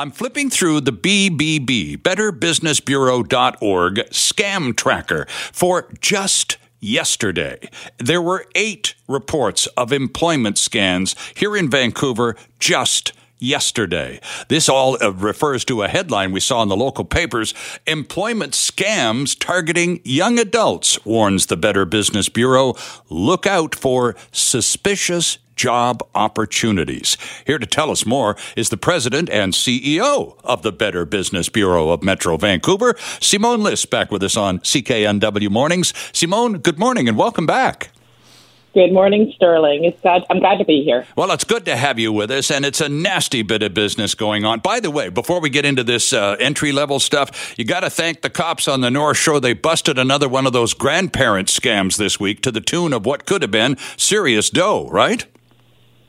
I'm flipping through the BBB, BetterBusinessBureau.org scam tracker for just yesterday. There were eight reports of employment scans here in Vancouver just yesterday. This all uh, refers to a headline we saw in the local papers Employment scams targeting young adults, warns the Better Business Bureau. Look out for suspicious job opportunities. Here to tell us more is the president and CEO of the Better Business Bureau of Metro Vancouver, Simone List, back with us on CKNW Mornings. Simone, good morning and welcome back. Good morning, Sterling. It's glad, I'm glad to be here. Well, it's good to have you with us, and it's a nasty bit of business going on. By the way, before we get into this uh, entry level stuff, you got to thank the cops on the North Shore. They busted another one of those grandparent scams this week to the tune of what could have been serious dough, right?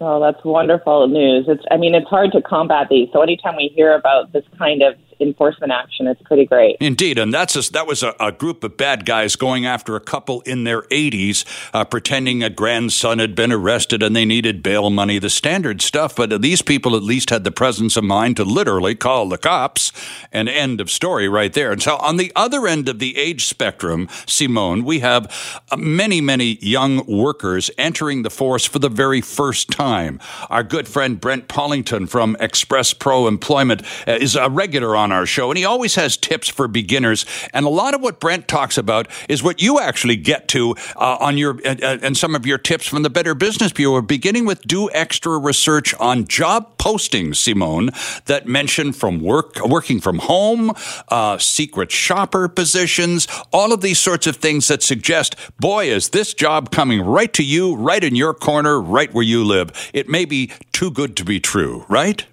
Oh, that's wonderful news. It's, I mean, it's hard to combat these. So anytime we hear about this kind of enforcement action. It's pretty great. Indeed, and that's a, that was a, a, group of bad guys going after a couple in their 80s, uh, pretending a grandson had been arrested and they needed bail money. The standard stuff, but these people at least had the presence of mind to literally call the cops. An end of story right there. And so, on the other end of the age spectrum, Simone, we have uh, many, many young workers entering the force for the very first time. Our good friend Brent Pollington from Express Pro Employment uh, is a regular on on our show, and he always has tips for beginners. And a lot of what Brent talks about is what you actually get to uh, on your uh, and some of your tips from the Better Business Bureau, beginning with do extra research on job postings, Simone, that mention from work, working from home, uh, secret shopper positions, all of these sorts of things that suggest, boy, is this job coming right to you, right in your corner, right where you live. It may be too good to be true, right?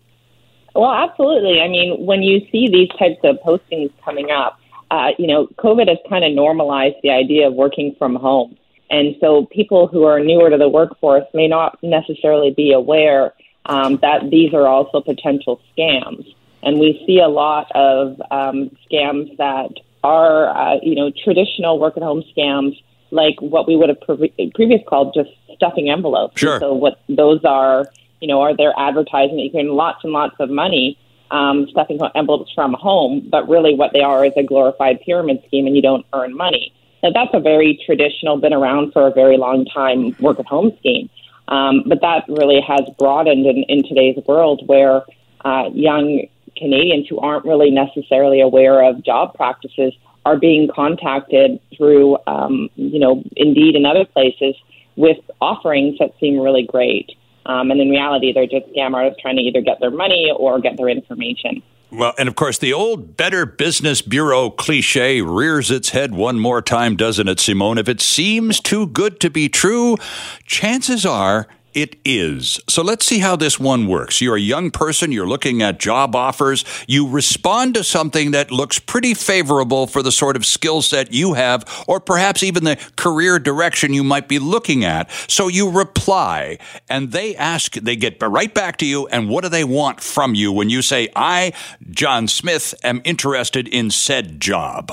Well, absolutely. I mean, when you see these types of postings coming up, uh, you know, COVID has kind of normalized the idea of working from home. And so people who are newer to the workforce may not necessarily be aware um, that these are also potential scams. And we see a lot of um, scams that are, uh, you know, traditional work at home scams, like what we would have pre- previous called just stuffing envelopes. Sure. so what those are you know, are there advertising that you can lots and lots of money um, stuffing envelopes from home, but really what they are is a glorified pyramid scheme and you don't earn money. Now, that's a very traditional, been around for a very long time work at home scheme. Um, but that really has broadened in, in today's world where uh, young Canadians who aren't really necessarily aware of job practices are being contacted through, um, you know, Indeed and other places with offerings that seem really great. Um, and in reality, they're just scam artists trying to either get their money or get their information. Well, and of course, the old Better Business Bureau cliche rears its head one more time, doesn't it, Simone? If it seems too good to be true, chances are it is. So let's see how this one works. You're a young person, you're looking at job offers, you respond to something that looks pretty favorable for the sort of skill set you have, or perhaps even the career direction you might be looking at. So you reply, and they ask, they get right back to you, and what do they want from you when you say, I, John Smith, am interested in said job?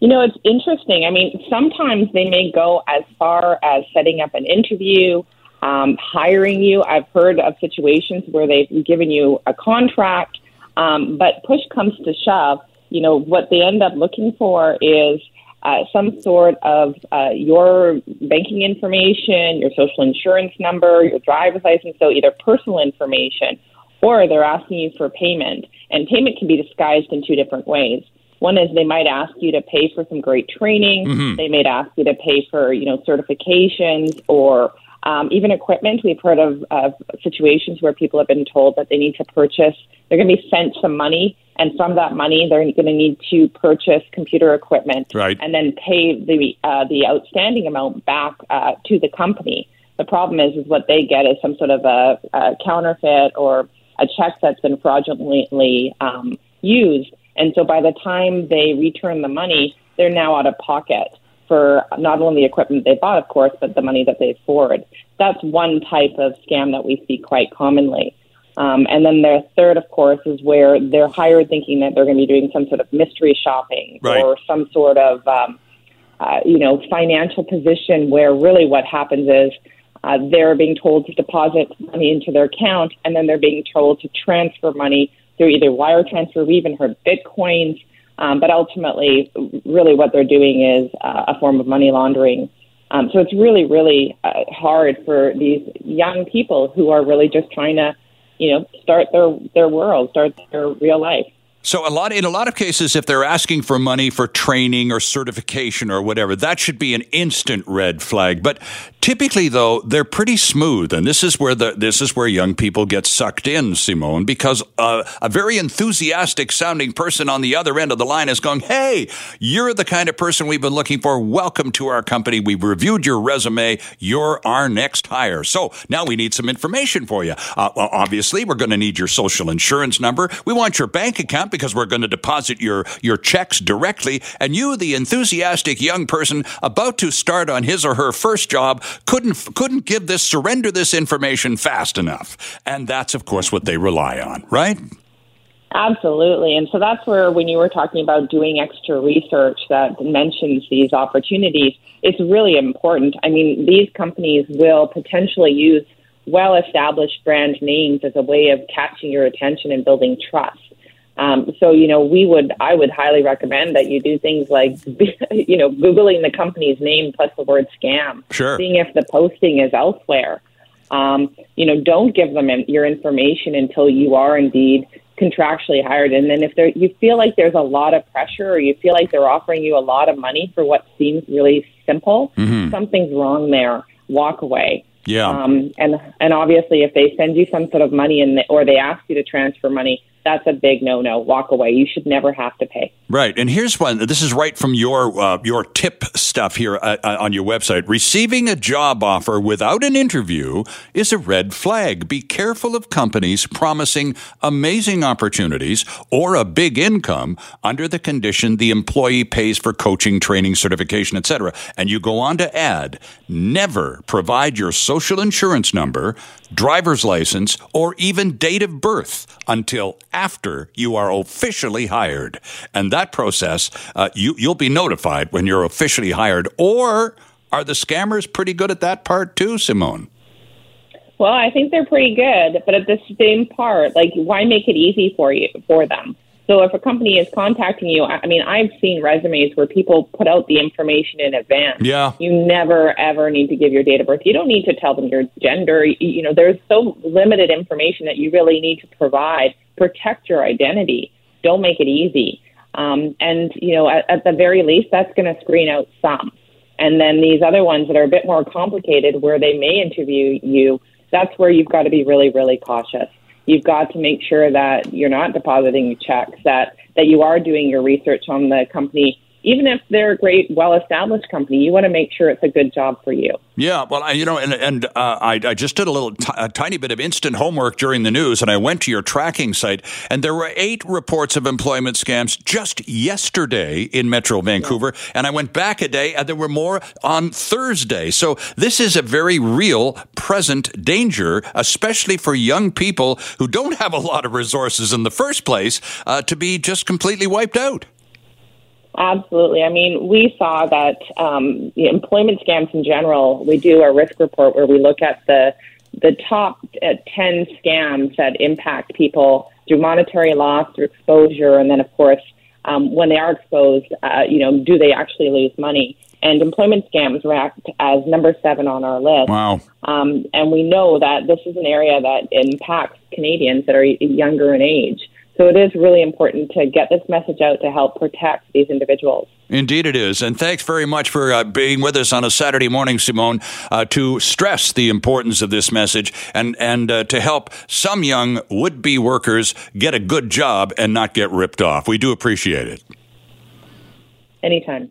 You know, it's interesting. I mean, sometimes they may go as far as setting up an interview um, hiring you. I've heard of situations where they've given you a contract, um, but push comes to shove. You know, what they end up looking for is uh, some sort of uh, your banking information, your social insurance number, your driver's license, so either personal information or they're asking you for payment. And payment can be disguised in two different ways. One is they might ask you to pay for some great training. Mm-hmm. They might ask you to pay for, you know, certifications or um, even equipment, we've heard of, of situations where people have been told that they need to purchase, they're going to be sent some money, and from that money, they're going to need to purchase computer equipment right. and then pay the, uh, the outstanding amount back uh, to the company. The problem is, is what they get is some sort of a, a counterfeit or a check that's been fraudulently um, used. And so by the time they return the money, they're now out of pocket for not only the equipment they bought, of course, but the money that they forward. That's one type of scam that we see quite commonly. Um, and then the third, of course, is where they're hired thinking that they're going to be doing some sort of mystery shopping right. or some sort of, um, uh, you know, financial position where really what happens is uh, they're being told to deposit money into their account and then they're being told to transfer money through either wire transfer. We even heard bitcoins. Um, but ultimately, really, what they're doing is uh, a form of money laundering. Um, so it's really, really uh, hard for these young people who are really just trying to, you know, start their their world, start their real life. So a lot in a lot of cases, if they're asking for money for training or certification or whatever, that should be an instant red flag. But typically, though, they're pretty smooth, and this is where the this is where young people get sucked in, Simone, because uh, a very enthusiastic sounding person on the other end of the line is going, "Hey, you're the kind of person we've been looking for. Welcome to our company. We've reviewed your resume. You're our next hire. So now we need some information for you. Uh, well, obviously, we're going to need your social insurance number. We want your bank account." Because we're going to deposit your, your checks directly. And you, the enthusiastic young person about to start on his or her first job, couldn't, couldn't give this, surrender this information fast enough. And that's, of course, what they rely on, right? Absolutely. And so that's where, when you were talking about doing extra research that mentions these opportunities, it's really important. I mean, these companies will potentially use well established brand names as a way of catching your attention and building trust. Um, so, you know, we would, I would highly recommend that you do things like, you know, Googling the company's name plus the word scam. Sure. Seeing if the posting is elsewhere. Um, you know, don't give them in, your information until you are indeed contractually hired. And then if there, you feel like there's a lot of pressure or you feel like they're offering you a lot of money for what seems really simple, mm-hmm. something's wrong there. Walk away. Yeah. Um, and and obviously, if they send you some sort of money and or they ask you to transfer money, that's a big no-no. Walk away. You should never have to pay. Right. And here's one. This is right from your uh, your tip stuff here uh, uh, on your website. Receiving a job offer without an interview is a red flag. Be careful of companies promising amazing opportunities or a big income under the condition the employee pays for coaching, training, certification, etc. And you go on to add, never provide your social insurance number, driver's license, or even date of birth until after you are officially hired. And that process, uh, you, you'll be notified when you're officially hired. Or are the scammers pretty good at that part too, Simone? Well, I think they're pretty good, but at the same part, like, why make it easy for you for them? So if a company is contacting you, I mean, I've seen resumes where people put out the information in advance. Yeah. You never ever need to give your date of birth. You don't need to tell them your gender. You know, there's so limited information that you really need to provide. Protect your identity. Don't make it easy. Um, and you know, at, at the very least, that's going to screen out some. And then these other ones that are a bit more complicated, where they may interview you, that's where you've got to be really, really cautious you've got to make sure that you're not depositing checks, that, that you are doing your research on the company even if they're a great, well-established company, you want to make sure it's a good job for you. Yeah, well, I, you know, and, and uh, I, I, just did a little, t- a tiny bit of instant homework during the news, and I went to your tracking site, and there were eight reports of employment scams just yesterday in Metro Vancouver, yeah. and I went back a day, and there were more on Thursday. So this is a very real, present danger, especially for young people who don't have a lot of resources in the first place, uh, to be just completely wiped out. Absolutely. I mean, we saw that um, the employment scams in general. We do a risk report where we look at the the top uh, ten scams that impact people through monetary loss, through exposure, and then of course, um, when they are exposed, uh, you know, do they actually lose money? And employment scams ranked as number seven on our list. Wow. Um, and we know that this is an area that impacts Canadians that are younger in age. So it is really important to get this message out to help protect these individuals. Indeed, it is. And thanks very much for uh, being with us on a Saturday morning, Simone, uh, to stress the importance of this message and, and uh, to help some young would be workers get a good job and not get ripped off. We do appreciate it. Anytime.